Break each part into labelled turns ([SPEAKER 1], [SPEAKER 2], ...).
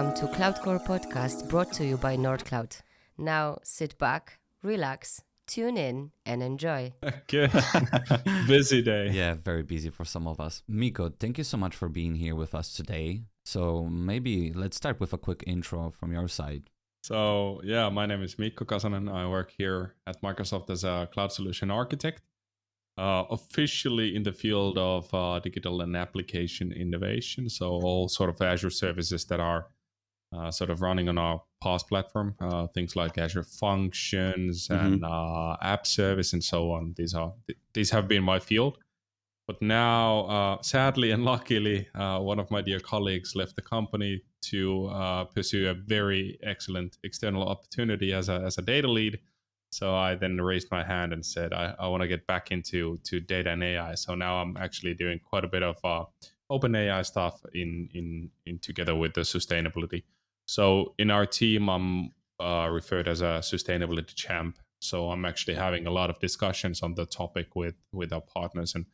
[SPEAKER 1] Welcome to Cloudcore Podcast brought to you by NordCloud. Now sit back, relax, tune in, and enjoy.
[SPEAKER 2] Good. Busy day.
[SPEAKER 3] Yeah, very busy for some of us. Mikko, thank you so much for being here with us today. So maybe let's start with a quick intro from your side.
[SPEAKER 2] So, yeah, my name is Mikko Kasanen. I work here at Microsoft as a cloud solution architect, uh, officially in the field of uh, digital and application innovation. So, all sort of Azure services that are uh, sort of running on our PaaS platform, uh, things like Azure Functions and uh, App Service and so on. These are these have been my field. But now, uh, sadly and luckily, uh, one of my dear colleagues left the company to uh, pursue a very excellent external opportunity as a, as a data lead. So I then raised my hand and said, I, I want to get back into to data and AI. So now I'm actually doing quite a bit of uh, OpenAI stuff in, in, in together with the sustainability. So in our team, I'm uh, referred as a sustainability champ. So I'm actually having a lot of discussions on the topic with with our partners and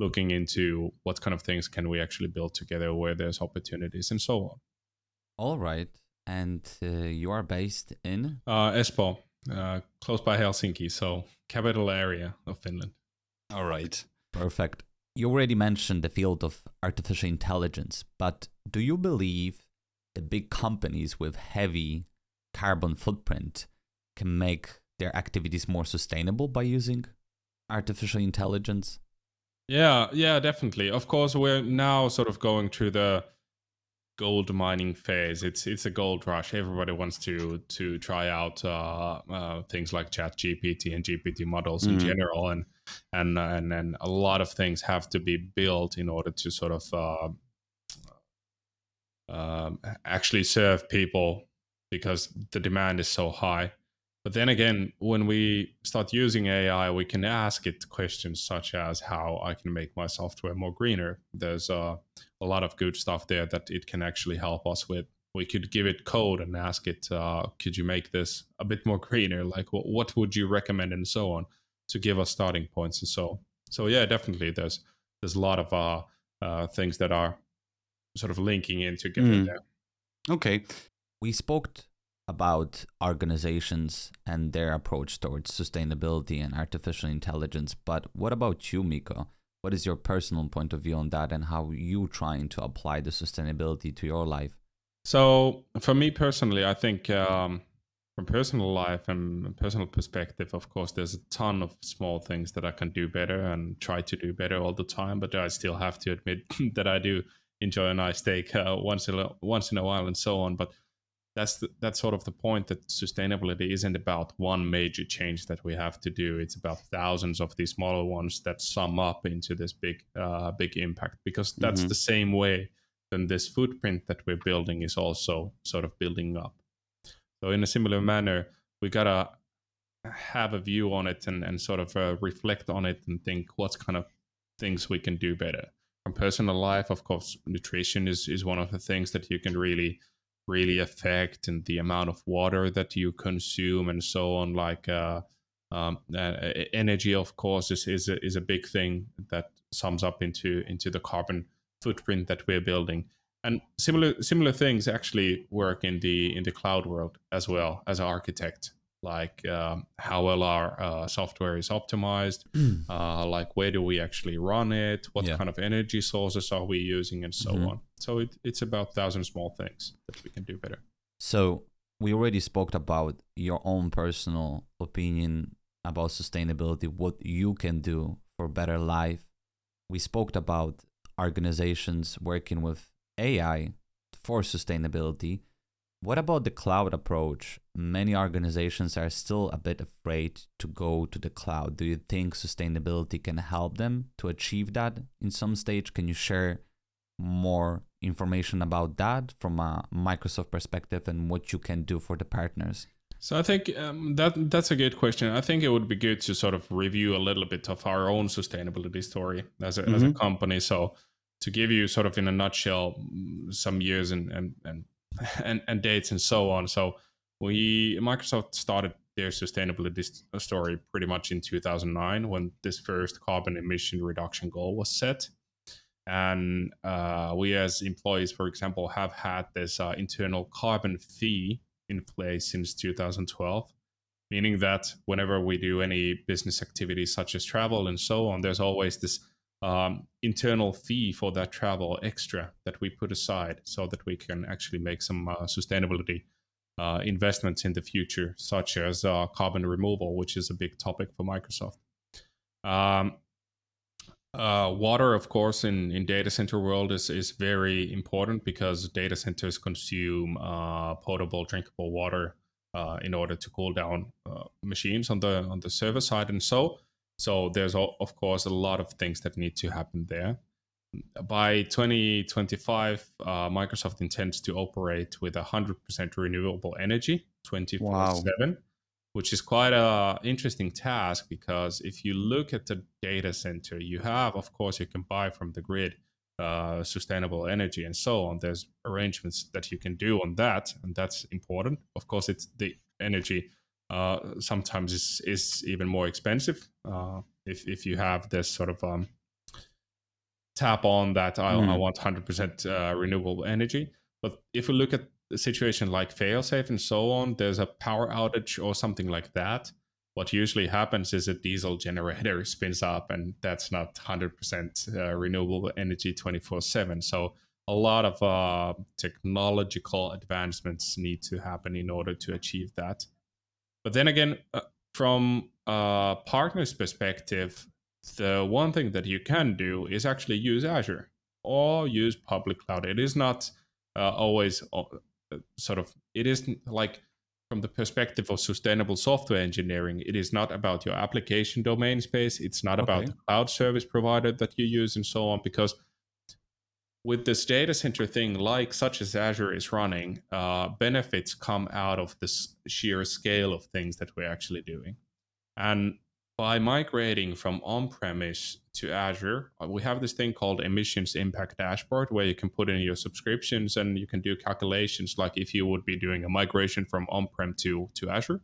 [SPEAKER 2] looking into what kind of things can we actually build together where there's opportunities and so on.
[SPEAKER 3] All right. And uh, you are based in?
[SPEAKER 2] Uh, Espoo, uh, close by Helsinki, so capital area of Finland.
[SPEAKER 3] All right. Perfect. You already mentioned the field of artificial intelligence, but do you believe the big companies with heavy carbon footprint can make their activities more sustainable by using artificial intelligence?
[SPEAKER 2] Yeah, yeah, definitely. Of course, we're now sort of going through the gold mining phase. It's it's a gold rush. Everybody wants to to try out uh, uh, things like Chat GPT and GPT models mm-hmm. in general, and and and and a lot of things have to be built in order to sort of uh, um, actually serve people because the demand is so high. But then again, when we start using AI, we can ask it questions such as how I can make my software more greener. There's uh, a lot of good stuff there that it can actually help us with. We could give it code and ask it, uh, could you make this a bit more greener? Like, what, what would you recommend, and so on, to give us starting points and so. So yeah, definitely, there's there's a lot of uh, uh things that are sort of linking in together mm. there.
[SPEAKER 3] Okay, we spoke about organizations and their approach towards sustainability and artificial intelligence. But what about you, Mikko? What is your personal point of view on that and how you trying to apply the sustainability to your life?
[SPEAKER 2] So for me personally, I think um, from personal life and personal perspective, of course, there's a ton of small things that I can do better and try to do better all the time. But I still have to admit that I do enjoy a nice steak uh, once in a, once in a while and so on. But that's the, that's sort of the point that sustainability isn't about one major change that we have to do. It's about thousands of these smaller ones that sum up into this big uh, big impact. Because that's mm-hmm. the same way then this footprint that we're building is also sort of building up. So in a similar manner, we gotta have a view on it and, and sort of uh, reflect on it and think what kind of things we can do better. Personal life, of course, nutrition is, is one of the things that you can really really affect and the amount of water that you consume and so on like uh, um, uh, energy of course is, is a, is a big thing that sums up into into the carbon footprint that we're building. And similar similar things actually work in the in the cloud world as well as an architect like um, how well our uh, software is optimized, mm. uh, like where do we actually run it, what yeah. kind of energy sources are we using, and so mm-hmm. on. So it, it's about thousand small things that we can do better.
[SPEAKER 3] So we already spoke about your own personal opinion about sustainability, what you can do for better life. We spoke about organizations working with AI for sustainability. What about the cloud approach? Many organizations are still a bit afraid to go to the cloud. Do you think sustainability can help them to achieve that in some stage? Can you share more information about that from a Microsoft perspective and what you can do for the partners?
[SPEAKER 2] So I think um, that that's a good question. I think it would be good to sort of review a little bit of our own sustainability story as a, mm-hmm. as a mm-hmm. company. So to give you sort of in a nutshell some years and, and, and and, and dates and so on. So we Microsoft started their sustainability story pretty much in 2009 when this first carbon emission reduction goal was set. And uh, we, as employees, for example, have had this uh, internal carbon fee in place since 2012, meaning that whenever we do any business activities such as travel and so on, there's always this um, internal fee for that travel extra that we put aside so that we can actually make some uh, sustainability uh, investments in the future, such as uh, carbon removal, which is a big topic for Microsoft. Um, uh, water, of course, in, in data center world is, is very important because data centers consume uh, potable, drinkable water uh, in order to cool down machines on the on the server side, and so so there's of course a lot of things that need to happen there. By 2025, uh, Microsoft intends to operate with 100% renewable energy 24 wow. 7 which is quite a interesting task because if you look at the data center you have of course you can buy from the grid uh, sustainable energy and so on there's arrangements that you can do on that and that's important of course it's the energy uh, sometimes is, is even more expensive uh, if, if you have this sort of um, tap on that I, mm. I want 100% uh, renewable energy but if we look at a situation like failsafe and so on, there's a power outage or something like that, what usually happens is a diesel generator spins up, and that's not 100% uh, renewable energy 24 7. So a lot of uh, technological advancements need to happen in order to achieve that. But then again, uh, from a partner's perspective, the one thing that you can do is actually use Azure or use public cloud. It is not uh, always uh, sort of it isn't like from the perspective of sustainable software engineering it is not about your application domain space it's not okay. about the cloud service provider that you use and so on because with this data center thing like such as azure is running uh, benefits come out of this sheer scale of things that we're actually doing and by migrating from on-premise to Azure, uh, we have this thing called emissions impact dashboard where you can put in your subscriptions and you can do calculations like if you would be doing a migration from on-prem to to Azure.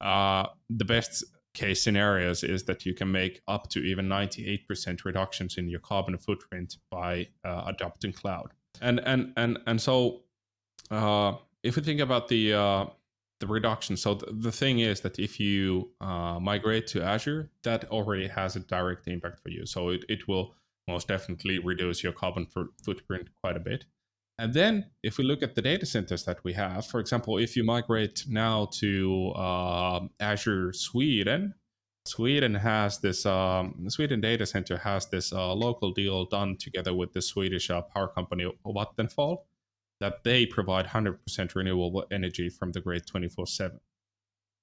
[SPEAKER 2] Uh, the best case scenarios is that you can make up to even 98% reductions in your carbon footprint by uh, adopting cloud. And and and and so uh, if we think about the uh, the reduction. So th- the thing is that if you uh, migrate to Azure, that already has a direct impact for you. So it, it will most definitely reduce your carbon footprint quite a bit. And then if we look at the data centers that we have, for example, if you migrate now to uh, Azure Sweden, Sweden has this, um, Sweden data center has this uh, local deal done together with the Swedish uh, power company Vattenfall that they provide 100% renewable energy from the grid 24 7.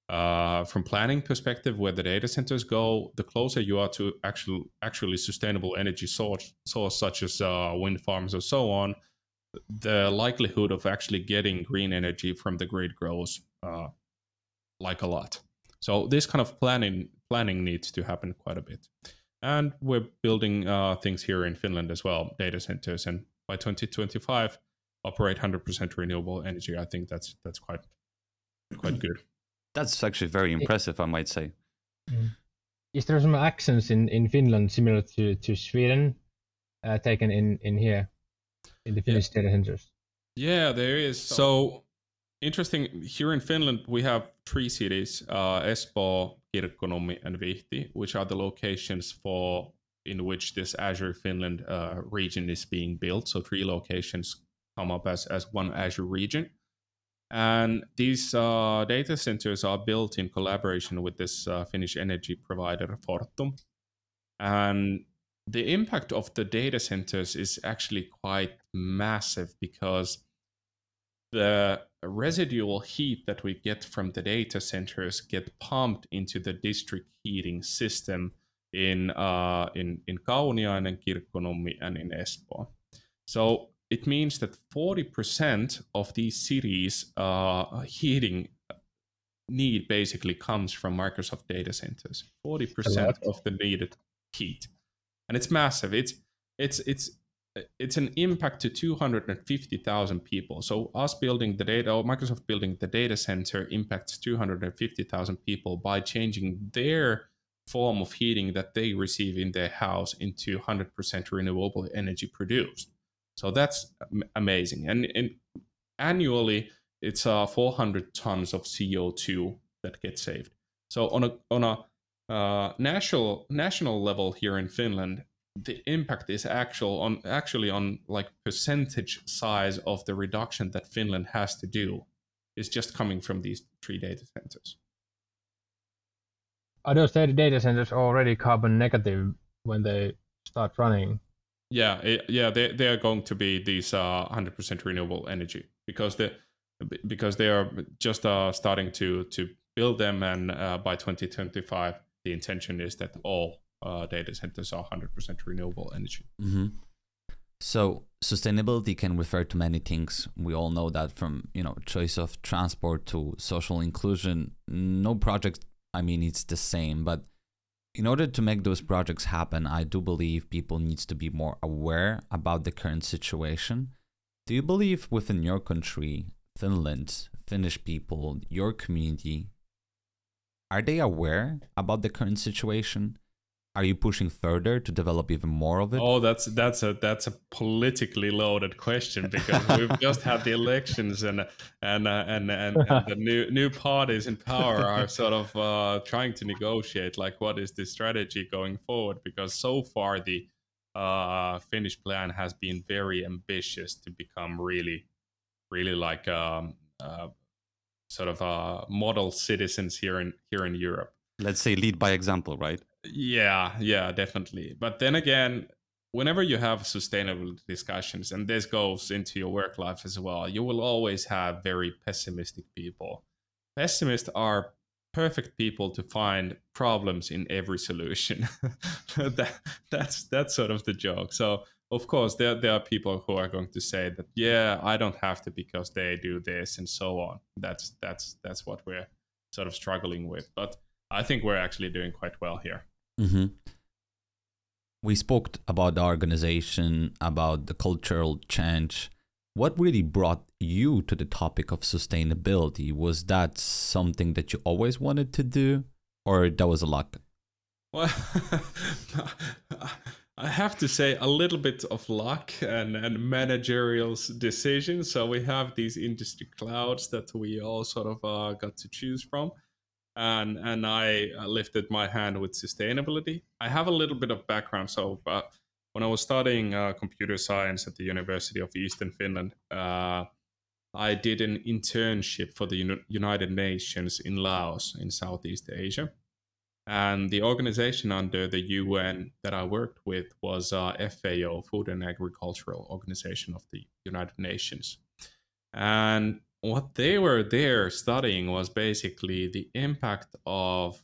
[SPEAKER 2] Uh, from planning perspective, where the data centers go, the closer you are to actual, actually sustainable energy source, source such as uh, wind farms or so on, the likelihood of actually getting green energy from the grid grows uh, like a lot. So this kind of planning planning needs to happen quite a bit. And we're building uh, things here in Finland as well, data centers. And by 2025, operate 100% renewable energy i think that's that's quite quite good
[SPEAKER 3] that's actually very impressive i might say
[SPEAKER 4] mm. is there some actions in in finland similar to to sweden uh, taken in in here in the finnish yeah. data centers
[SPEAKER 2] yeah there is so interesting here in finland we have three cities uh, espoo kirkkonummi and vihti which are the locations for in which this azure finland uh, region is being built so three locations come up as, as one Azure region. And these uh, data centers are built in collaboration with this uh, Finnish energy provider, Fortum. And the impact of the data centers is actually quite massive because the residual heat that we get from the data centers get pumped into the district heating system in uh, in in Kauniainen, Kirkkonummi, and in Espoo. So it means that 40% of these cities uh, heating need basically comes from Microsoft data centers. 40% of the needed heat. And it's massive. It's it's it's it's an impact to 250,000 people. So us building the data or Microsoft building the data center impacts 250,000 people by changing their form of heating that they receive in their house into 100% renewable energy produced. So that's amazing. And, and annually, it's uh, 400 tons of CO2 that gets saved. So on a on a uh, national national level here in Finland, the impact is actual on actually on like percentage size of the reduction that Finland has to do is just coming from these three data centers.
[SPEAKER 4] Are those data centers already carbon negative when they start running?
[SPEAKER 2] Yeah, it, yeah, they they are going to be these uh, 100% renewable energy because the because they are just uh, starting to to build them, and uh, by 2025, the intention is that all uh, data centers are 100% renewable energy.
[SPEAKER 3] Mm-hmm. So sustainability can refer to many things. We all know that from you know choice of transport to social inclusion. No project, I mean, it's the same. But in order to make those projects happen, I do believe people needs to be more aware about the current situation. Do you believe within your country Finland, Finnish people, your community, are they aware about the current situation? Are you pushing further to develop even more of it?
[SPEAKER 2] Oh, that's that's a that's a politically loaded question because we've just had the elections and and uh, and, and, and the new new parties in power are sort of uh, trying to negotiate like what is the strategy going forward because so far the uh, Finnish plan has been very ambitious to become really really like um, uh, sort of uh, model citizens here in here in Europe.
[SPEAKER 5] Let's say lead by example, right?
[SPEAKER 2] Yeah, yeah, definitely. But then again, whenever you have sustainable discussions, and this goes into your work life as well, you will always have very pessimistic people. Pessimists are perfect people to find problems in every solution. that, that's that's sort of the joke. So of course there there are people who are going to say that yeah i don't have to because they do this and so on. That's that's that's what we're sort of struggling with. But i think we're actually doing quite well here.
[SPEAKER 3] Mm-hmm. we spoke about the organization about the cultural change. What really brought you to the topic of sustainability? Was that something that you always wanted to do or that was a luck?
[SPEAKER 2] Well have to say a little bit of luck and, and managerial decisions. So we have these industry clouds that we all sort of uh, got to choose from. And, and I uh, lifted my hand with sustainability. I have a little bit of background. So uh, when I was studying uh, computer science at the University of Eastern Finland, uh, I did an internship for the United Nations in Laos in Southeast Asia. And the organization under the UN that I worked with was uh, FAO, Food and Agricultural Organization of the United Nations. And what they were there studying was basically the impact of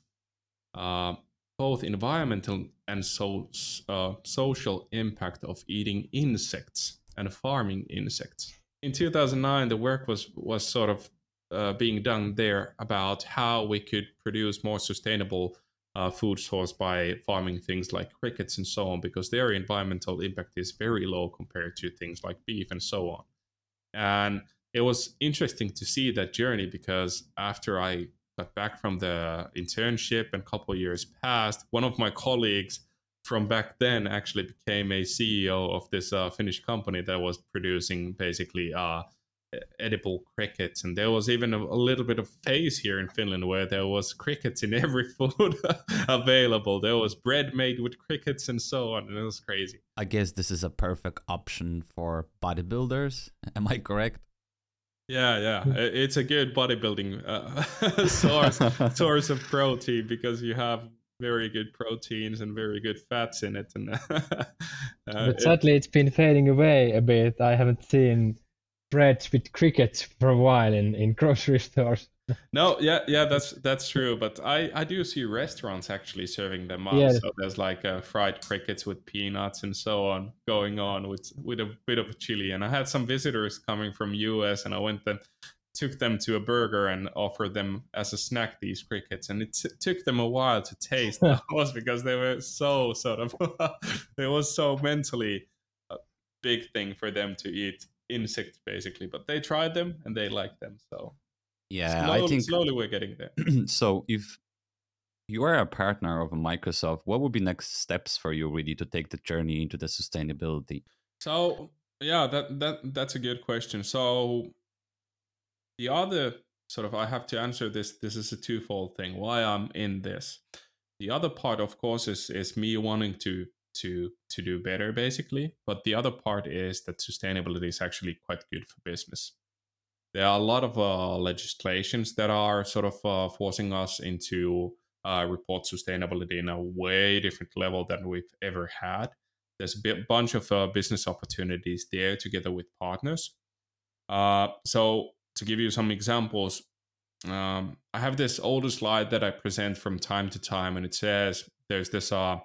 [SPEAKER 2] uh, both environmental and so, uh, social impact of eating insects and farming insects. In 2009, the work was was sort of uh, being done there about how we could produce more sustainable uh, food source by farming things like crickets and so on, because their environmental impact is very low compared to things like beef and so on. And it was interesting to see that journey because after I got back from the internship and a couple years passed, one of my colleagues from back then actually became a CEO of this uh, Finnish company that was producing basically uh, edible crickets and there was even a, a, little bit of phase here in finland where there was crickets in every food available. There was bread made with crickets and so on and it was crazy.
[SPEAKER 3] I guess this is a perfect option for bodybuilders. Am i correct?
[SPEAKER 2] Yeah yeah. It's a good bodybuilding uh, source source of protein because you have very good proteins and very good fats in it and uh,
[SPEAKER 4] but sadly it, it's been fading away a bit. I haven't seen breads with crickets for a while in, in grocery stores.
[SPEAKER 2] no, yeah, yeah, that's that's true. But I I do see restaurants actually serving them up. So there's like uh, fried crickets with peanuts and so on going on with with a bit of chili. And I had some visitors coming from US, and I went and took them to a burger and offered them as a snack these crickets, and it t- took them a while to taste. that was because they were so sort of it was so mentally a big thing for them to eat insects basically, but they tried them and they liked them. So
[SPEAKER 5] yeah,
[SPEAKER 2] slowly,
[SPEAKER 5] I think
[SPEAKER 2] slowly we're getting there.
[SPEAKER 5] so if You are a partner of Microsoft. What would be next steps for you really to take the journey into the sustainability?
[SPEAKER 2] So yeah, that that that's a good question. So the other sort of I have to answer this. This is a twofold thing. Why I'm in this. The other part, of course, is is me wanting to to to do better, basically. But the other part is that sustainability is actually quite good for business. There are a lot of uh, legislations that are sort of uh, forcing us into uh, report sustainability in a way different level than we've ever had. There's a bunch of uh, business opportunities there together with partners. Uh, so to give you some examples, um, I have this older slide that I present from time to time, and it says there's this uh,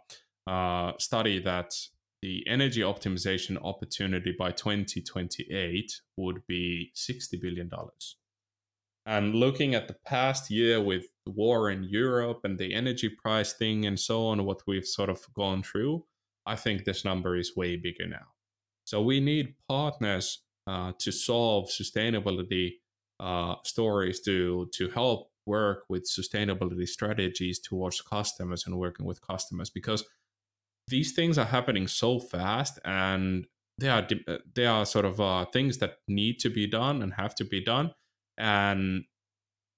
[SPEAKER 2] uh, study that the energy optimization opportunity by 2028 would be $60 billion. And looking at the past year with the war in Europe and the energy price thing and so on, what we've sort of gone through, I think this number is way bigger now. So we need partners uh, to solve sustainability uh, stories to to help work with sustainability strategies towards customers and working with customers because these things are happening so fast and they are uh, they are sort of uh, things that need to be done and have to be done and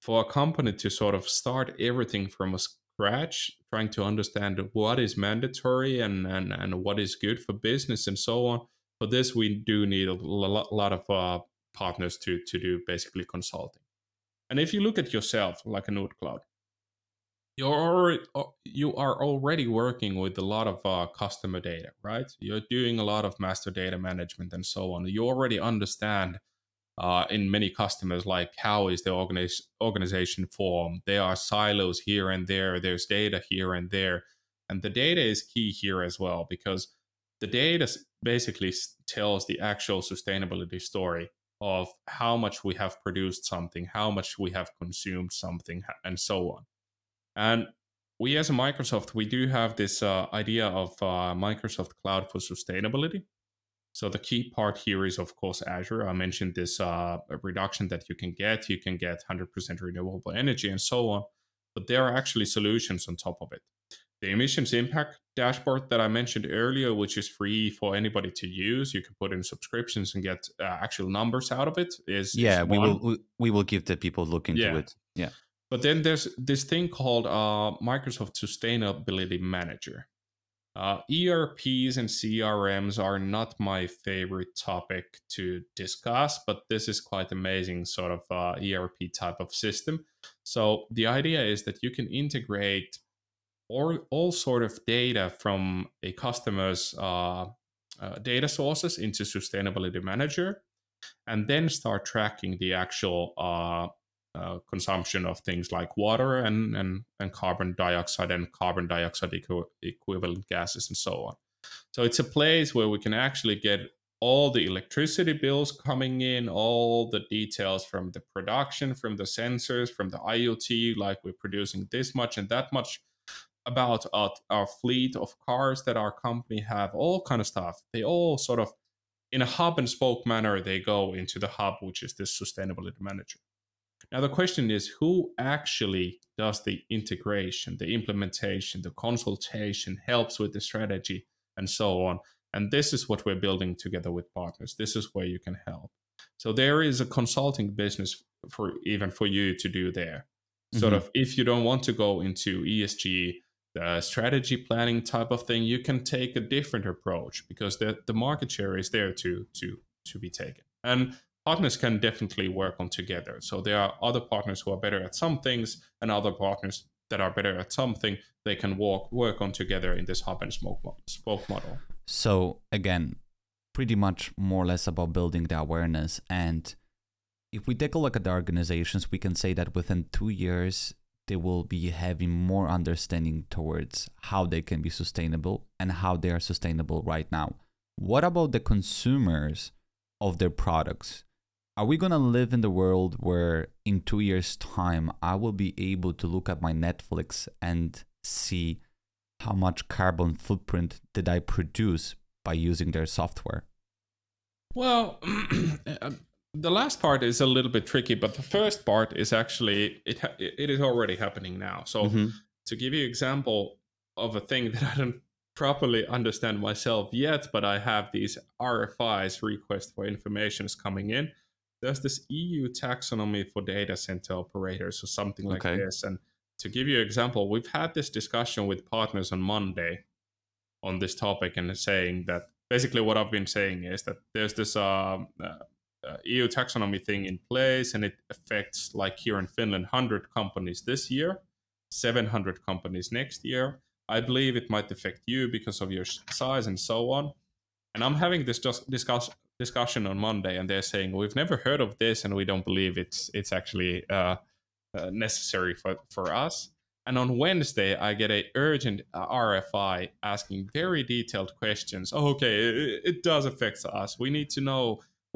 [SPEAKER 2] for a company to sort of start everything from a scratch trying to understand what is mandatory and and, and what is good for business and so on for this, we do need a lot of uh, partners to to do basically consulting. And if you look at yourself like a Nordcloud, you're already, uh, you are already working with a lot of uh, customer data, right? You're doing a lot of master data management and so on. You already understand uh, in many customers like how is the organiz- organization formed. There are silos here and there. There's data here and there, and the data is key here as well because the data basically tells the actual sustainability story of how much we have produced something, how much we have consumed something, and so on. And we as a Microsoft, we do have this uh, idea of uh, Microsoft Cloud for Sustainability. So the key part here is, of course, Azure. I mentioned this uh, reduction that you can get. You can get 100% renewable energy and so on. But there are actually solutions on top of it the emissions impact dashboard that I mentioned earlier, which is free for anybody to use. You can put in subscriptions and get uh, actual numbers out of it. Is
[SPEAKER 5] yeah,
[SPEAKER 2] is
[SPEAKER 5] we will we will give the people look into
[SPEAKER 2] yeah.
[SPEAKER 5] it. Yeah.
[SPEAKER 2] But then there's this thing called uh, Microsoft Sustainability Manager. Uh, ERPs and CRMs are not my favorite topic to discuss, but this is quite amazing sort of uh, ERP type of system. So the idea is that you can integrate all, all sort of data from a customer's uh, uh, data sources into Sustainability Manager, and then start tracking the actual uh, consumption of things like water and, and, and carbon dioxide and carbon dioxide equ- equivalent gases and so on. So it's a place where we can actually get all the electricity bills coming in, all the details from the production, from the sensors, from the IoT, like we're producing this much and that much about our, our fleet of cars that our company have, all kind of stuff. They all sort of, in a hub and spoke manner, they go into the hub, which is this sustainability manager. Now the question is, who actually does the integration, the implementation, the consultation, helps with the strategy, and so on? And this is what we're building together with partners. This is where you can help. So there is a consulting business for even for you to do there. Sort mm-hmm. of if you don't want to go into ESG the strategy planning type of thing, you can take a different approach because the, the market share is there to to to be taken. And partners can definitely work on together. So there are other partners who are better at some things and other partners that are better at something. They can work work on together in this hub and smoke spoke model.
[SPEAKER 3] So again, pretty much more or less about building the awareness and if we take a look at the organizations, we can say that within two years, they will be having more understanding towards how they can be sustainable and how they are sustainable right now. What about the consumers of their products? Are we going to live in the world where in two years' time I will be able to look at my Netflix and see how much carbon footprint did I produce by using their software?
[SPEAKER 2] Well, uh, the last part is a little bit tricky, but the first part is actually it ha- it is already happening now. So mm-hmm. to give you example of a thing that I don't properly understand myself yet, but I have these RFIs request for informations coming in. There's this EU taxonomy for data center operators or something like
[SPEAKER 5] Okay.
[SPEAKER 2] this. And to give you an example, we've had this discussion with partners on Monday on this topic and saying that basically what I've been saying is that there's this um, uh, uh, EU taxonomy thing in place and it affects, like here in Finland, 100 companies this year, 700 companies next year. I believe it might affect you because of your size and so on. And I'm having this just discuss discussion on Monday, and they're saying we've never heard of this, and we don't believe it's it's actually uh, uh, necessary for for us. And on Wednesday, I get a urgent uh, RFI asking very detailed questions. Oh, okay, it, it does affect us. We need to know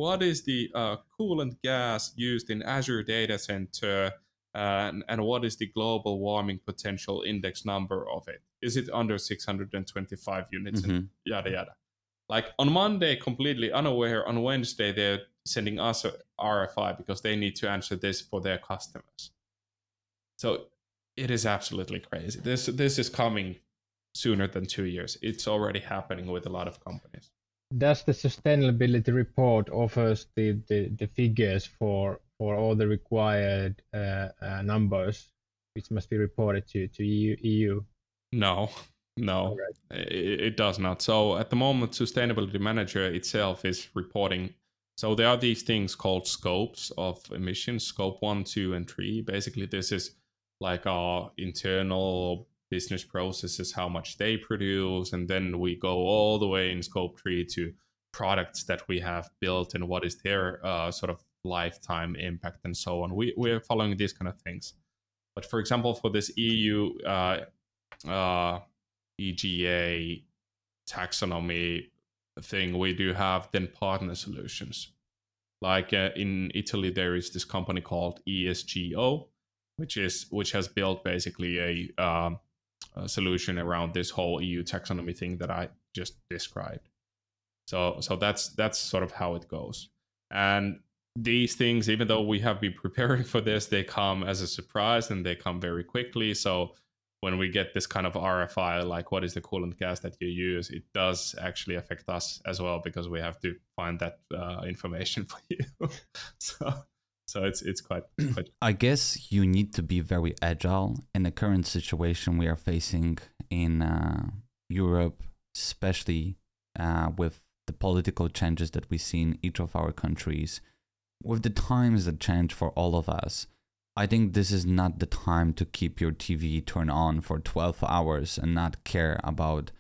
[SPEAKER 2] what is the uh, coolant gas used in Azure data center, uh, and, and what is the global warming potential index number of it? Is it under 625 units? And
[SPEAKER 5] Mhm.
[SPEAKER 2] yada yada. Like on Monday, completely unaware. On Wednesday, they're sending us a RFI because they need to answer this for their customers. So it is absolutely crazy. This this is coming sooner than two years. It's already happening with a lot of companies.
[SPEAKER 4] Does the sustainability report offers the, the, the figures for for all the required uh, uh, numbers, which must be reported to to EU? EU?
[SPEAKER 2] No, no, it, it does not. So at the moment, Sustainability Manager itself is reporting. So there are these things called scopes of emissions, scope one, two, and three. Basically, this is like our internal business processes, how much they produce, and then we go all the way in scope three to products that we have built and what is their uh, sort of lifetime impact and so on. We we're following these kind of things. But for example, for this EU uh, uh, EGA taxonomy thing, we do have then partner solutions. Like uh, in Italy, there is this company called ESGO, which is which has built basically a, um, a solution around this whole EU taxonomy thing that I just described. So so that's that's sort of how it goes. And these things, even though we have been preparing for this, they come as a surprise and they come very quickly. So when we get this kind of RFI, like what is the coolant gas that you use, it does actually affect us as well because we have to find that uh, information for you. so so it's it's quite quite
[SPEAKER 3] I guess you need to be very agile in the current situation we are facing in uh, Europe, especially uh, with the political changes that we see in each of our countries, with the times that change for all of us. I think this is not the time to keep your TV turned on for 12 hours and not care about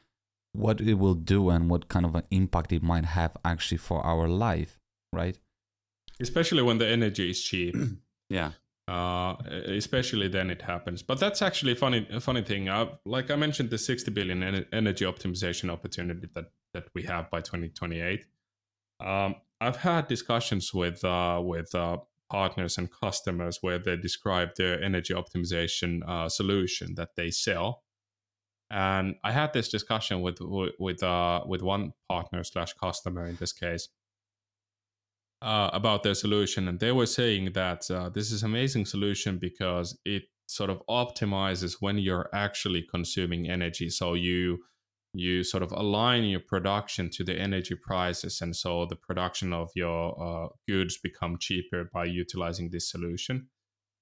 [SPEAKER 3] what it will do and what kind of an impact it might have actually for our life, right?
[SPEAKER 2] especially when the energy is cheap.
[SPEAKER 5] Yeah.
[SPEAKER 2] uh, especially then it happens. But that's actually a funny, a funny thing. Uh, like I mentioned, the 60 billion en- energy optimization opportunity that that we have by 2028. Um, I've had discussions with uh, with uh, partners and customers where they describe their energy optimization uh, solution that they sell. And I had this discussion with with uh, with one partner slash customer in this case, uh, about their solution, and they were saying that uh, this is amazing solution because it sort of optimizes when you're actually consuming energy. So you you sort of align your production to the energy prices, and so the production of your uh, goods become cheaper by utilizing this solution.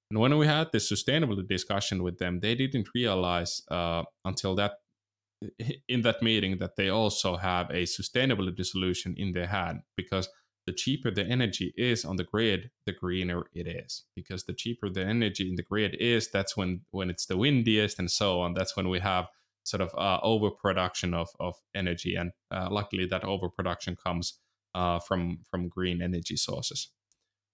[SPEAKER 2] And when we had this sustainability discussion with them, they didn't realize uh, until that in that meeting that they also have a sustainability solution in their hand because the cheaper the energy is on the grid, the greener it is. Because the cheaper the energy in the grid is, that's when when it's the windiest and so on. That's when we have sort of uh, overproduction of of energy, and uh, luckily that overproduction comes uh, from from green energy sources.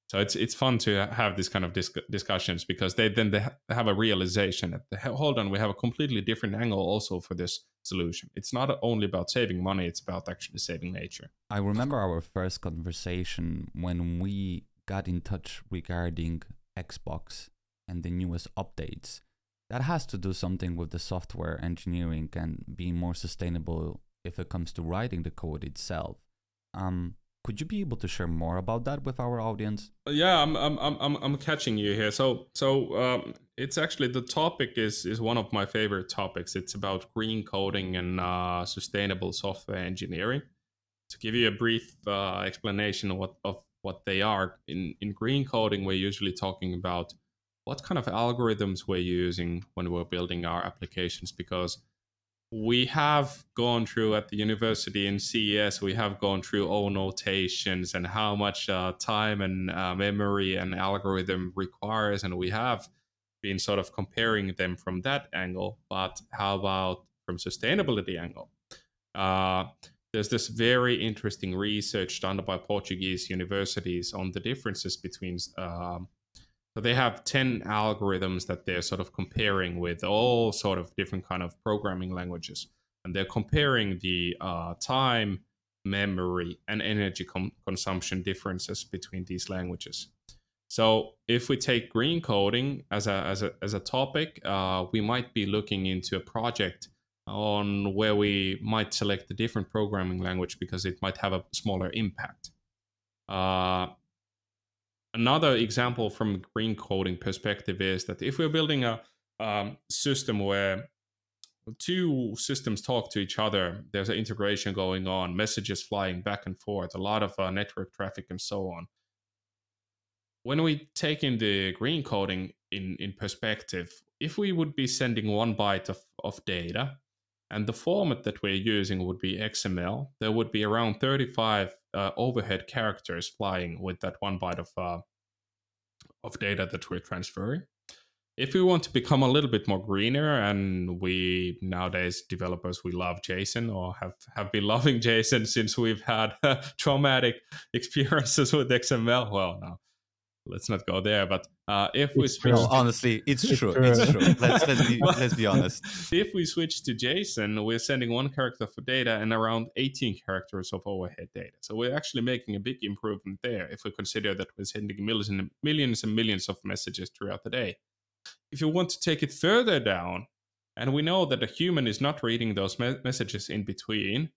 [SPEAKER 2] So it's it's fun to have these kind of dis- discussions because they then they ha- have a realization that hold on, we have a completely different angle also for this solution. It's not only about saving money; it's about actually saving nature.
[SPEAKER 3] I remember our first conversation when we got in touch regarding Xbox and the newest updates. That has to do something with the software engineering and being more sustainable if it comes to writing the code itself. Um, could you be able to share more about that with our audience?
[SPEAKER 2] Yeah, I'm I'm I'm I'm I'm catching you here. So so um, it's actually the topic is is one of my favorite topics. It's about green coding and uh, sustainable software engineering. To give you a brief uh, explanation of what of what they are in in green coding, we're usually talking about what kind of algorithms we're using when we're building our applications because we have gone through at the university in CES, we have gone through all notations and how much uh, time and uh, memory and algorithm requires, and we have been sort of comparing them from that angle. But how about from sustainability angle? Uh, there's this very interesting research done by Portuguese universities on the differences between um, so they have 10 algorithms that they're sort of comparing with all sort of different kind of programming languages. And they're comparing the uh, time, memory, and energy com- consumption differences between these languages. So if we take green coding as a, as a, as a topic, uh, we might be looking into a project on where we might select a different programming language because it might have a smaller impact. Uh, another example from green coding perspective is that if we're building a um, system where two systems talk to each other there's an integration going on messages flying back and forth a lot of uh, network traffic and so on. When we take in the green coding in, in perspective if we would be sending one byte of, of data and the format that we're using would be xml there would be around 35 uh, overhead characters flying with that one byte of uh, of data that we're transferring. If we want to become a little bit more greener, and we nowadays developers we love JSON or have have been loving JSON since we've had traumatic experiences with XML. Well, now let's not go there. But uh, if we switch,
[SPEAKER 3] no, honestly, it's, it's true. true. It's true. Let's let's be, let's be honest.
[SPEAKER 2] If we switch to JSON, we're sending one character for data and around 18 characters of overhead data. So we're actually making a big improvement there. If we consider that we're sending millions and millions and millions of messages throughout the day. If you want to take it further down, and we know that a human is not reading those me- messages in between,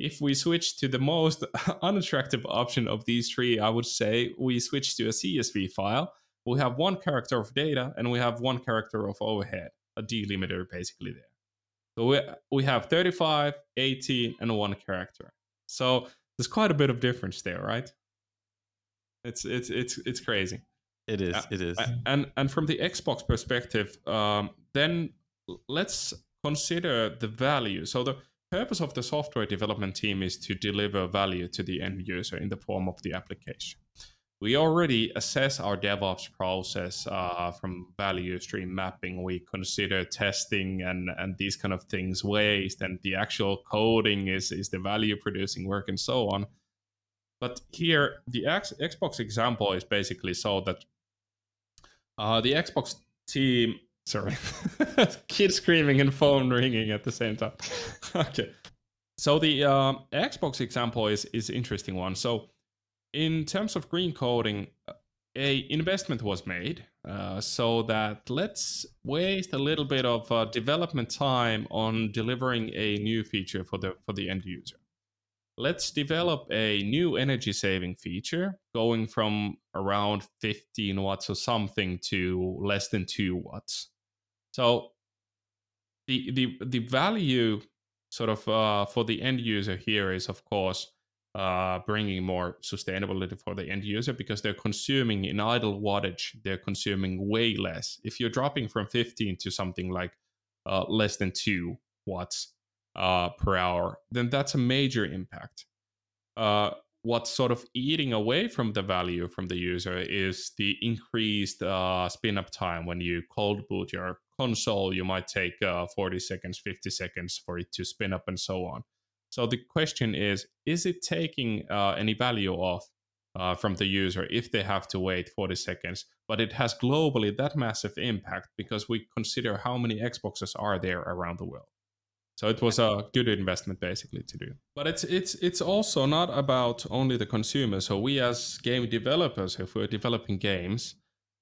[SPEAKER 2] if we switch to the most unattractive option of these three, I would say we switch to a CSV file. We have one character of data and we have one character of overhead, a delimiter basically there. So we, we have 35, 18, and one character. So there's quite a bit of difference there, right? It's it's it's it's crazy.
[SPEAKER 3] It is. It is.
[SPEAKER 2] And and from the Xbox perspective, um, then let's consider the value. So the purpose of the software development team is to deliver value to the end user in the form of the application. We already assess our DevOps process uh, from value stream mapping. We consider testing and, and these kind of things waste, and the actual coding is, is the value producing work and so on. But here, the X, Xbox example is basically so that uh, the Xbox team Sorry. Kid screaming and phone ringing at the same time. okay. So the uh, Xbox example is is interesting one. So in terms of green coding, a investment was made uh, so that let's waste a little bit of uh, development time on delivering a new feature for the for the end user. Let's develop a new energy saving feature going from around 15 watts or something to less than 2 watts. So the the the value sort of uh, for the end user here is of course uh, bringing more sustainability for the end user because they're consuming in idle wattage they're consuming way less. If you're dropping from 15 to something like uh, less than two watts uh, per hour, then that's a major impact. What's sort of eating away from the value from the user is the increased uh, spin up time. When you cold boot your console you might take uh, 40 seconds 50 seconds for it to spin up and so on. So the question is is it taking uh, any value off uh, from the user if they have to wait 40 seconds? But it has globally that massive impact because we consider how many xboxes are there around the world so it was a good investment basically to do. But it's it's it's also not about only the consumer. So we as game developers, if we're developing games,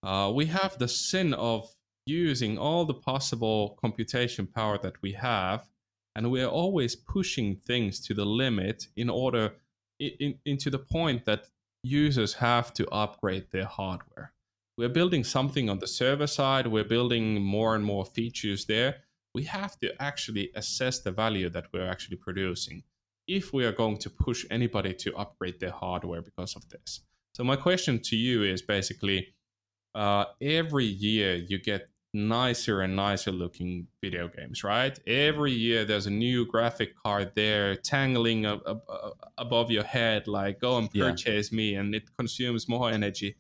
[SPEAKER 2] uh, we have the sin of using all the possible computation power that we have, and we're always pushing things to the limit in order in, into the point that users have to upgrade their hardware. we're building something on the server side, we're building more and more features there. We have to actually assess the value that we're actually producing if we are going to push anybody to upgrade their hardware because of this. So, my question to you is basically uh, every year you get nicer and nicer looking video games, right? Every year there's a new graphic card there tangling ab- ab- above your head, like, go and
[SPEAKER 3] Yeah.
[SPEAKER 2] purchase me, and it consumes more energy.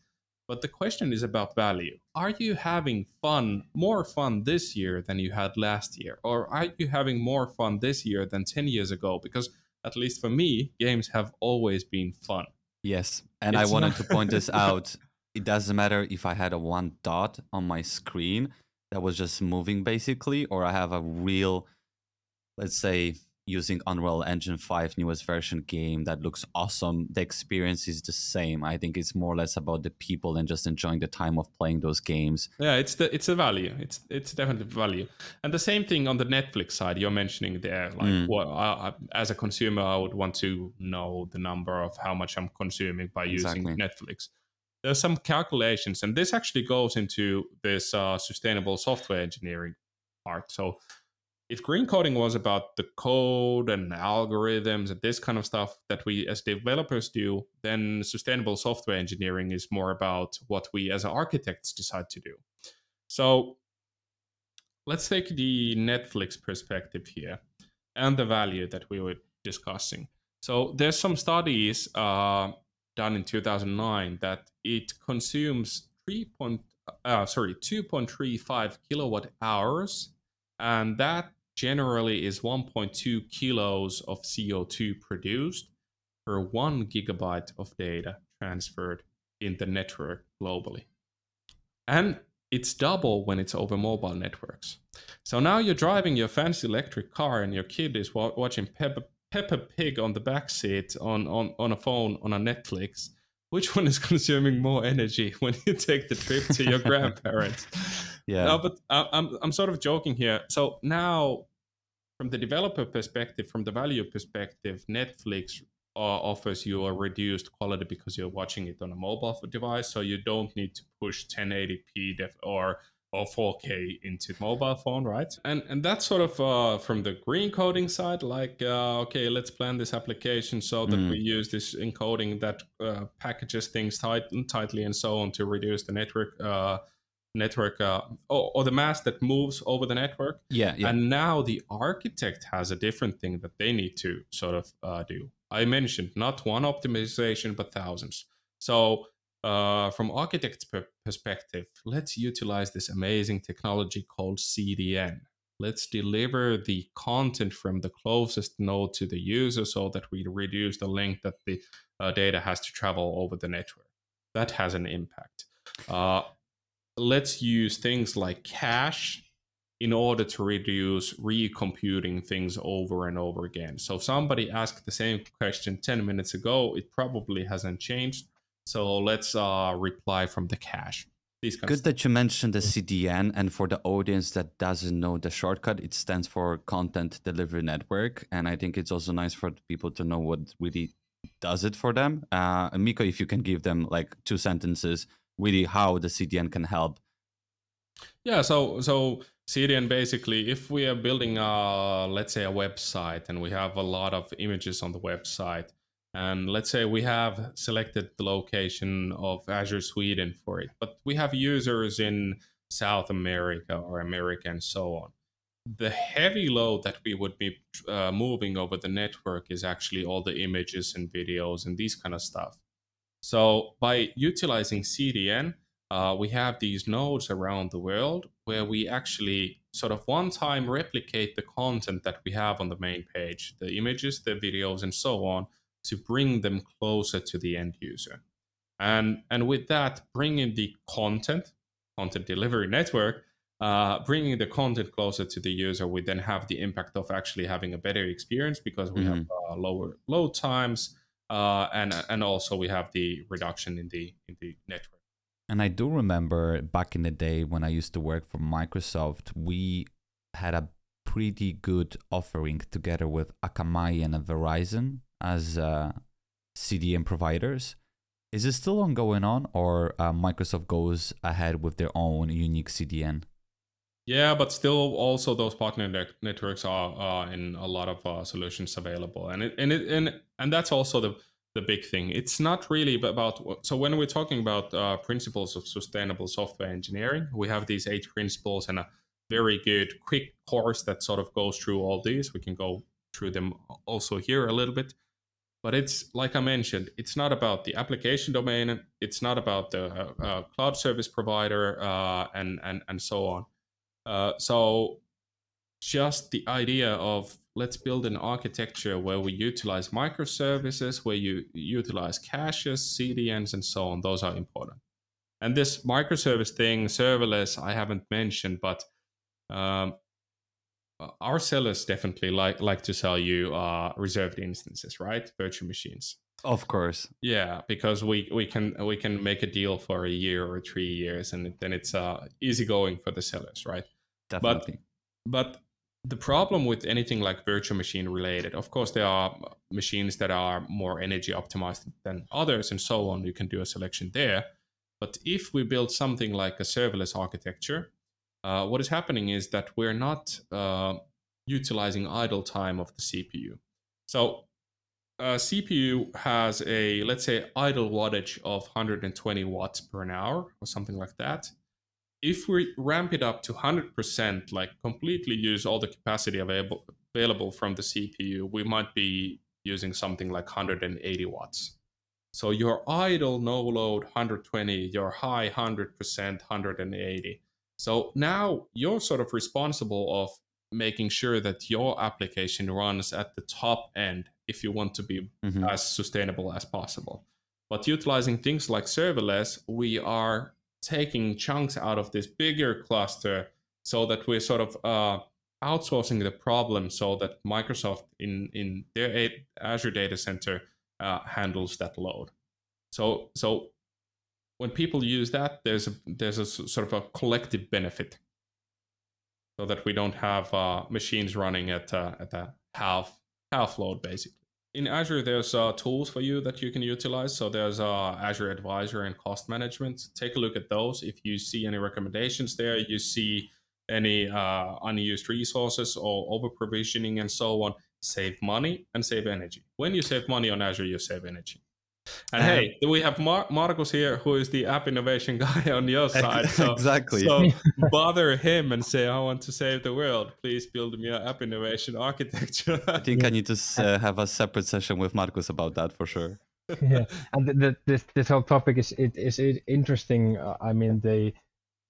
[SPEAKER 2] But the question is about value. Are you having fun, more fun this year than you had last year? Or are you having more fun this year than 10 years ago? Because at least for me, games have always been fun.
[SPEAKER 5] Yes, and
[SPEAKER 2] It's
[SPEAKER 5] I wanted
[SPEAKER 2] not-
[SPEAKER 5] to point this out. It doesn't matter if I had a one dot on my screen that was just moving basically, or I have a real, let's say, using Unreal Engine 5 newest version game that looks awesome. The experience is the same. I think it's more or less about the people and just enjoying the time of playing those games.
[SPEAKER 2] Yeah, it's the it's a value. It's it's definitely value. And the same thing on the Netflix side. You're mentioning there, like
[SPEAKER 5] Mm.
[SPEAKER 2] what I, as a consumer, I would want to know the number of how much I'm consuming by using Netflix. There's some calculations, and this actually goes into this uh, sustainable software engineering part. So, if green coding was about the code and algorithms and this kind of stuff that we as developers do, then sustainable software engineering is more about what we as architects decide to do. So let's take the Netflix perspective here and the value that we were discussing. So there's some studies uh, done in 2009 that it consumes 3. Point, uh, sorry 2.35 kilowatt hours, and that generally is 1.2 kilos of CO2 produced per one gigabyte of data transferred in the network globally. And it's double when it's over mobile networks. So now you're driving your fancy electric car and your kid is wa- watching Peppa, Peppa Pig on the back seat on, on, on a phone on a Netflix. Which one is consuming more energy when you take the trip to your grandparents?
[SPEAKER 5] Yeah.
[SPEAKER 2] No, but I- I'm I'm sort of joking here. So now, from the developer perspective, from the value perspective, Netflix uh, offers you a reduced quality because you're watching it on a mobile device, so you don't need to push 1080p def or or 4K into mobile phone, right? And and that's sort of uh, from the green coding side, like uh, okay, let's plan this application so that
[SPEAKER 5] Mm.
[SPEAKER 2] we use this encoding that uh, packages things tight, tightly and so on to reduce the network. Network uh, or, or the mass that moves over the network.
[SPEAKER 5] Yeah, yeah.
[SPEAKER 2] and now the architect has a different thing that they need to sort of uh, do. I mentioned not one optimization but thousands. So uh, from architect's per- perspective let's utilize this amazing technology called cdn let's deliver the content from the closest node to the user so that we reduce the length that the uh, data has to travel over the network. That has an impact. Uh, let's use things like cache in order to reduce recomputing things over and over again. So if somebody asked the same question 10 minutes ago, it probably hasn't changed. So let's uh, reply from the cache.
[SPEAKER 5] Good that you mentioned the CDN, and for the audience that doesn't know the shortcut, it stands for Content Delivery Network, and I think it's also nice for people to know what really does it for them. Uh, Mikko, if you can give them like two sentences, really how the CDN can help.
[SPEAKER 2] Yeah, so so CDN basically, if we are building a let's say a website and we have a lot of images on the website, and let's say we have selected the location of Azure Sweden for it, but we have users in South America or America and so on. The heavy load that we would be uh, moving over the network is actually all the images and videos and these kind of stuff. So by utilizing CDN, uh, we have these nodes around the world where we actually sort of one time replicate the content that we have on the main page, the images, the videos, and so on, to bring them closer to the end user. And, and with that, bringing the content, content delivery network, uh, bringing the content closer to the user, we then have the impact of actually having a better experience because we have uh, lower load times, uh, and and also we have the reduction in the in the network.
[SPEAKER 3] And I do remember back in the day when I used to work for Microsoft, we had a pretty good offering together with Akamai and Verizon as uh, CDN providers. Is it still on going on, or uh, Microsoft goes ahead with their own unique CDN?
[SPEAKER 2] Yeah, but still, also those partner net- networks are uh, in a lot of uh, solutions available, and it, and it, and and that's also the the big thing. It's not really about so when we're talking about uh, principles of sustainable software engineering, we have these eight principles and a very good quick course that sort of goes through all these. We can go through them also here a little bit, but it's like I mentioned, it's not about the application domain, it's not about the uh, uh cloud service provider, uh, and and and so on uh, so just the idea of let's build an architecture where we utilize microservices, where you utilize caches, CDNs, and so on. Those are important. And this microservice thing, serverless, I haven't mentioned, but um, our sellers definitely like like to sell you uh, reserved instances, right? Virtual machines.
[SPEAKER 5] Of course.
[SPEAKER 2] Yeah, because we we can we can make a deal for a year or three years, and then it's uh, easy going for the sellers, right?
[SPEAKER 5] Definitely.
[SPEAKER 2] But, but the problem with anything like virtual machine related, of course, there are machines that are more energy optimized than others, and so on. You can do a selection there. But if we build something like a serverless architecture, uh, what is happening is that we're not uh, utilizing idle time of the CPU. So a CPU has a let's say idle wattage of 120 watts per hour or something like that if we ramp it up to 100%, like completely use all the capacity available, available from the CPU, we might be using something like 180 watts. So your idle no load 120, your high 100%, 180. So now you're sort of responsible of making sure that your application runs at the top end if you want to be mm-hmm. as sustainable as possible. But utilizing things like serverless, we are taking chunks out of this bigger cluster so that we're sort of uh, outsourcing the problem so that Microsoft in, in their Azure data center uh, handles that load. So, so when people use that, there's a, there's a sort of a collective benefit so that we don't have uh, machines running at, uh, at a half, half load basically in Azure, there's uh, tools for you that you can utilize. So there's uh, Azure Advisor and Cost Management. Take a look at those. If you see any recommendations there, you see any uh, unused resources or over provisioning and so on, save money and save energy. When you save money on Azure, you save energy. And uh, hey, we have Mar- Markus here, who is the app innovation guy on your side. So,
[SPEAKER 5] exactly.
[SPEAKER 2] So bother him and say, "I want to save the world. Please build me an app innovation architecture."
[SPEAKER 5] I think I need to uh, have a separate session with Markus about that for sure.
[SPEAKER 4] yeah, and the, the, this this whole topic is it is it interesting. Uh, I mean, the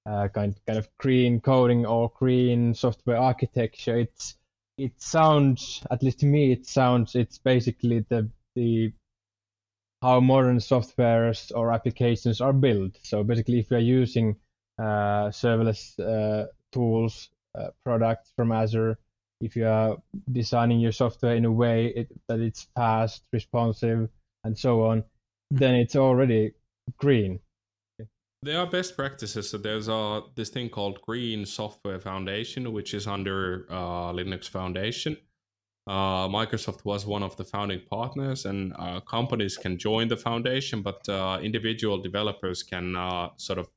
[SPEAKER 4] uh, kind kind of green coding or green software architecture. It's it sounds, at least to me, it sounds. It's basically the the how modern softwares or applications are built. So basically, if you are using uh, serverless uh, tools, uh, products from Azure, if you are designing your software in a way it, that it's fast, responsive, and so on, then it's already green.
[SPEAKER 2] There are best practices. So there's a this thing called Green Software Foundation, which is under uh, Linux Foundation uh, Microsoft was one of the founding partners, and uh, companies can join the foundation, but uh, individual developers can uh, sort of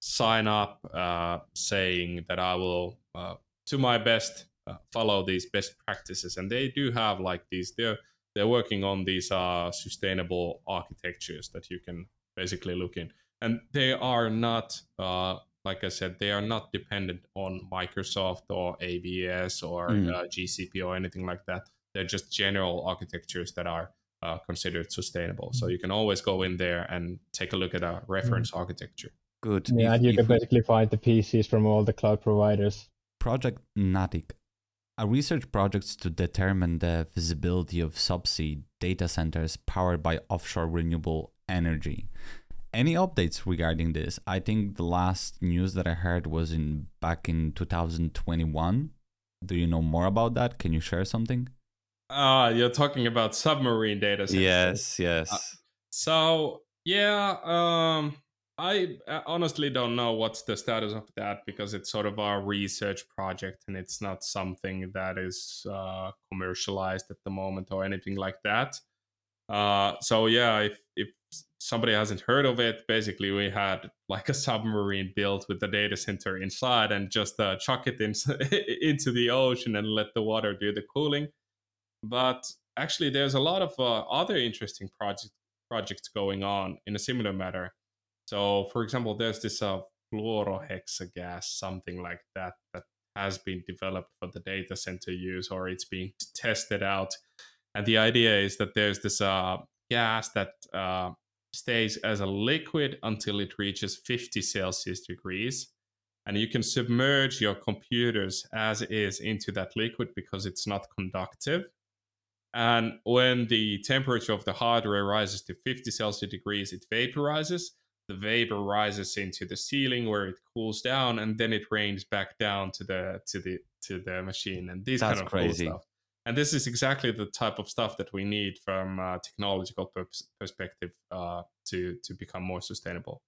[SPEAKER 2] sign up uh, saying that I will, uh, to my best, follow these best practices. And they do have like these. They're they're working on these sustainable architectures that you can basically look in, and they are not like I said, they are not dependent on Microsoft or AWS or mm. uh, GCP or anything like that. They're just general architectures that are uh, considered sustainable. So you can always go in there and take a look at a reference mm. architecture.
[SPEAKER 5] Good.
[SPEAKER 4] Yeah, if, and you can basically find the PCs from all the cloud providers.
[SPEAKER 3] Project Natick. A research project to determine the feasibility of subsea data centers powered by offshore renewable energy any updates regarding this? I think the last news that I heard was in back in 2021. Do you know more about that? Can you share something?
[SPEAKER 2] Ah, uh, you're talking about submarine data centers.
[SPEAKER 5] Yes, yes. Uh,
[SPEAKER 2] so yeah, um, I honestly don't know what's the status of that because it's sort of a research project and it's not something that is uh, commercialized at the moment or anything like that. Uh, so yeah, if somebody hasn't heard of it, basically we had like a submarine built with the data center inside and just uh, chuck it in, into the ocean and let the water do the cooling. But actually, there's a lot of uh, other interesting project, projects going on in a similar matter. So, for example, there's this uh, fluorohexagas, something like that, that has been developed for the data center use or it's being tested out. And the idea is that there's this uh, gas that uh, stays as a liquid until it reaches 50 Celsius degrees. And you can submerge your computers as is into that liquid because it's not conductive. And when the temperature of the hardware rises to 50 Celsius degrees, it vaporizes. The vapor rises into the ceiling where it cools down, and then it rains back down to the to the to the machine. And these
[SPEAKER 5] That's
[SPEAKER 2] kind of
[SPEAKER 5] crazy.
[SPEAKER 2] cool stuff. And this is exactly the type of stuff that we need from a technological pers- perspective uh, to to become more sustainable.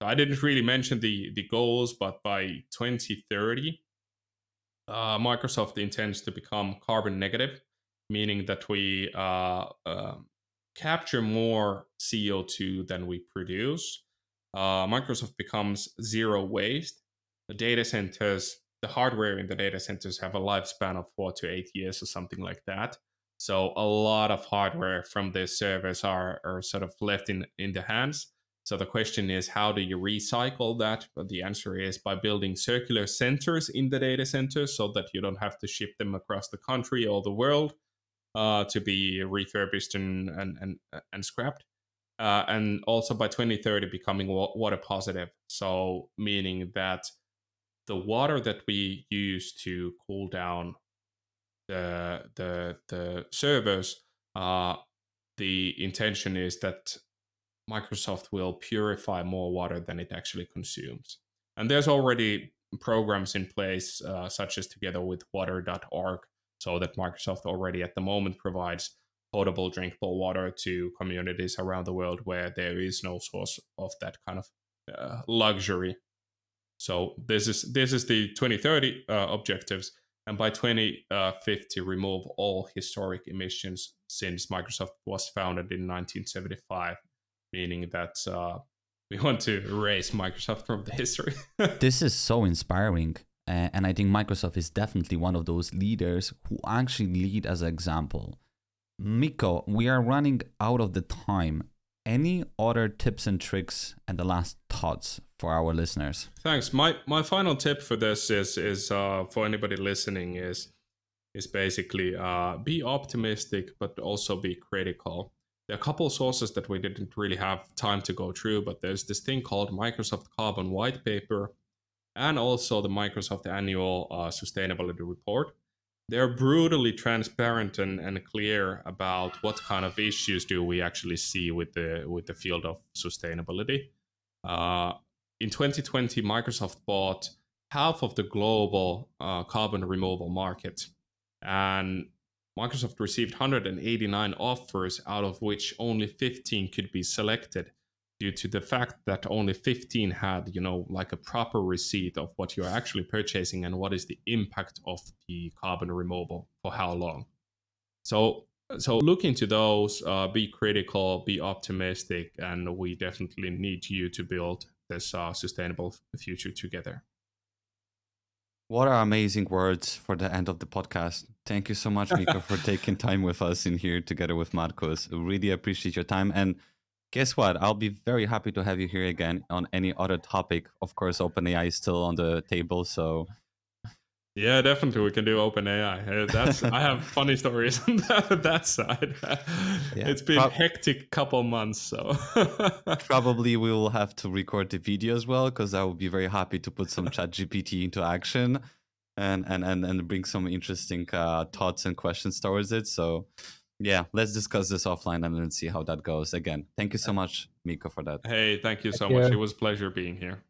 [SPEAKER 2] So I didn't really mention the the goals, but by 2030, uh, Microsoft intends to become carbon negative, meaning that we uh, uh, capture more CO2 than we produce. Uh, Microsoft becomes zero waste. The data centers, the hardware in the data centers have a lifespan of four to eight years or something like that. So a lot of hardware from the servers are, are sort of left in, in the hands. So the question is, how do you recycle that? But the answer is by building circular centers in the data center so that you don't have to ship them across the country or the world uh, to be refurbished and, and, and, and scrapped. Uh, and also by 2030 becoming water positive. So meaning that the water that we use to cool down the the the servers, uh, the intention is that Microsoft will purify more water than it actually consumes. And there's already programs in place, uh, such as together with water.org, so that Microsoft already at the moment provides potable, drinkable water to communities around the world where there is no source of that kind of uh, luxury. So this is this is the 2030 uh, objectives, and by 2050 remove all historic emissions since Microsoft was founded in 1975 meaning that uh, we want to erase Microsoft from the history.
[SPEAKER 3] this is so inspiring. Uh, and I think Microsoft is definitely one of those leaders who actually lead as an example. Mikko, we are running out of the time. Any other tips and tricks and the last thoughts for our listeners?
[SPEAKER 2] Thanks. My my final tip for this is is uh, for anybody listening is is basically uh, be optimistic but also be critical there are a couple sources that we didn't really have time to go through, but there's this thing called Microsoft Carbon White Paper and also the Microsoft Annual uh, Sustainability Report. They're brutally transparent and, and clear about what kind of issues do we actually see with the with the field of sustainability. Uh, in 2020, Microsoft bought half of the global uh, carbon removal market, and Microsoft received 189 offers, out of which only 15 could be selected due to the fact that only 15 had, you know, like a proper receipt of what you're actually purchasing and what is the impact of the carbon removal for how long. So, so look into those, uh, be critical, be optimistic, and we definitely need you to build this uh, sustainable future together.
[SPEAKER 5] What are amazing words for the end of the podcast. Thank you so much, Mikko, for taking time with us in here together with Marcus. Really appreciate your time. And guess what? I'll be very happy to have you here again on any other topic. Of course, OpenAI is still on the table. So
[SPEAKER 2] yeah, definitely we can do OpenAI. Uh, That's I have funny stories on that, that side.
[SPEAKER 5] Yeah,
[SPEAKER 2] it's been
[SPEAKER 5] prob-
[SPEAKER 2] hectic couple months, so
[SPEAKER 5] probably we will have to record the video as well because I will be very happy to put some ChatGPT into action and and and, and bring some interesting uh, thoughts and questions towards it. So yeah, let's discuss this offline and then see how that goes. Again, thank you so much, Mikko for that.
[SPEAKER 2] hey, thank you so
[SPEAKER 4] Thank
[SPEAKER 2] much.
[SPEAKER 4] you.
[SPEAKER 2] It was a pleasure being here.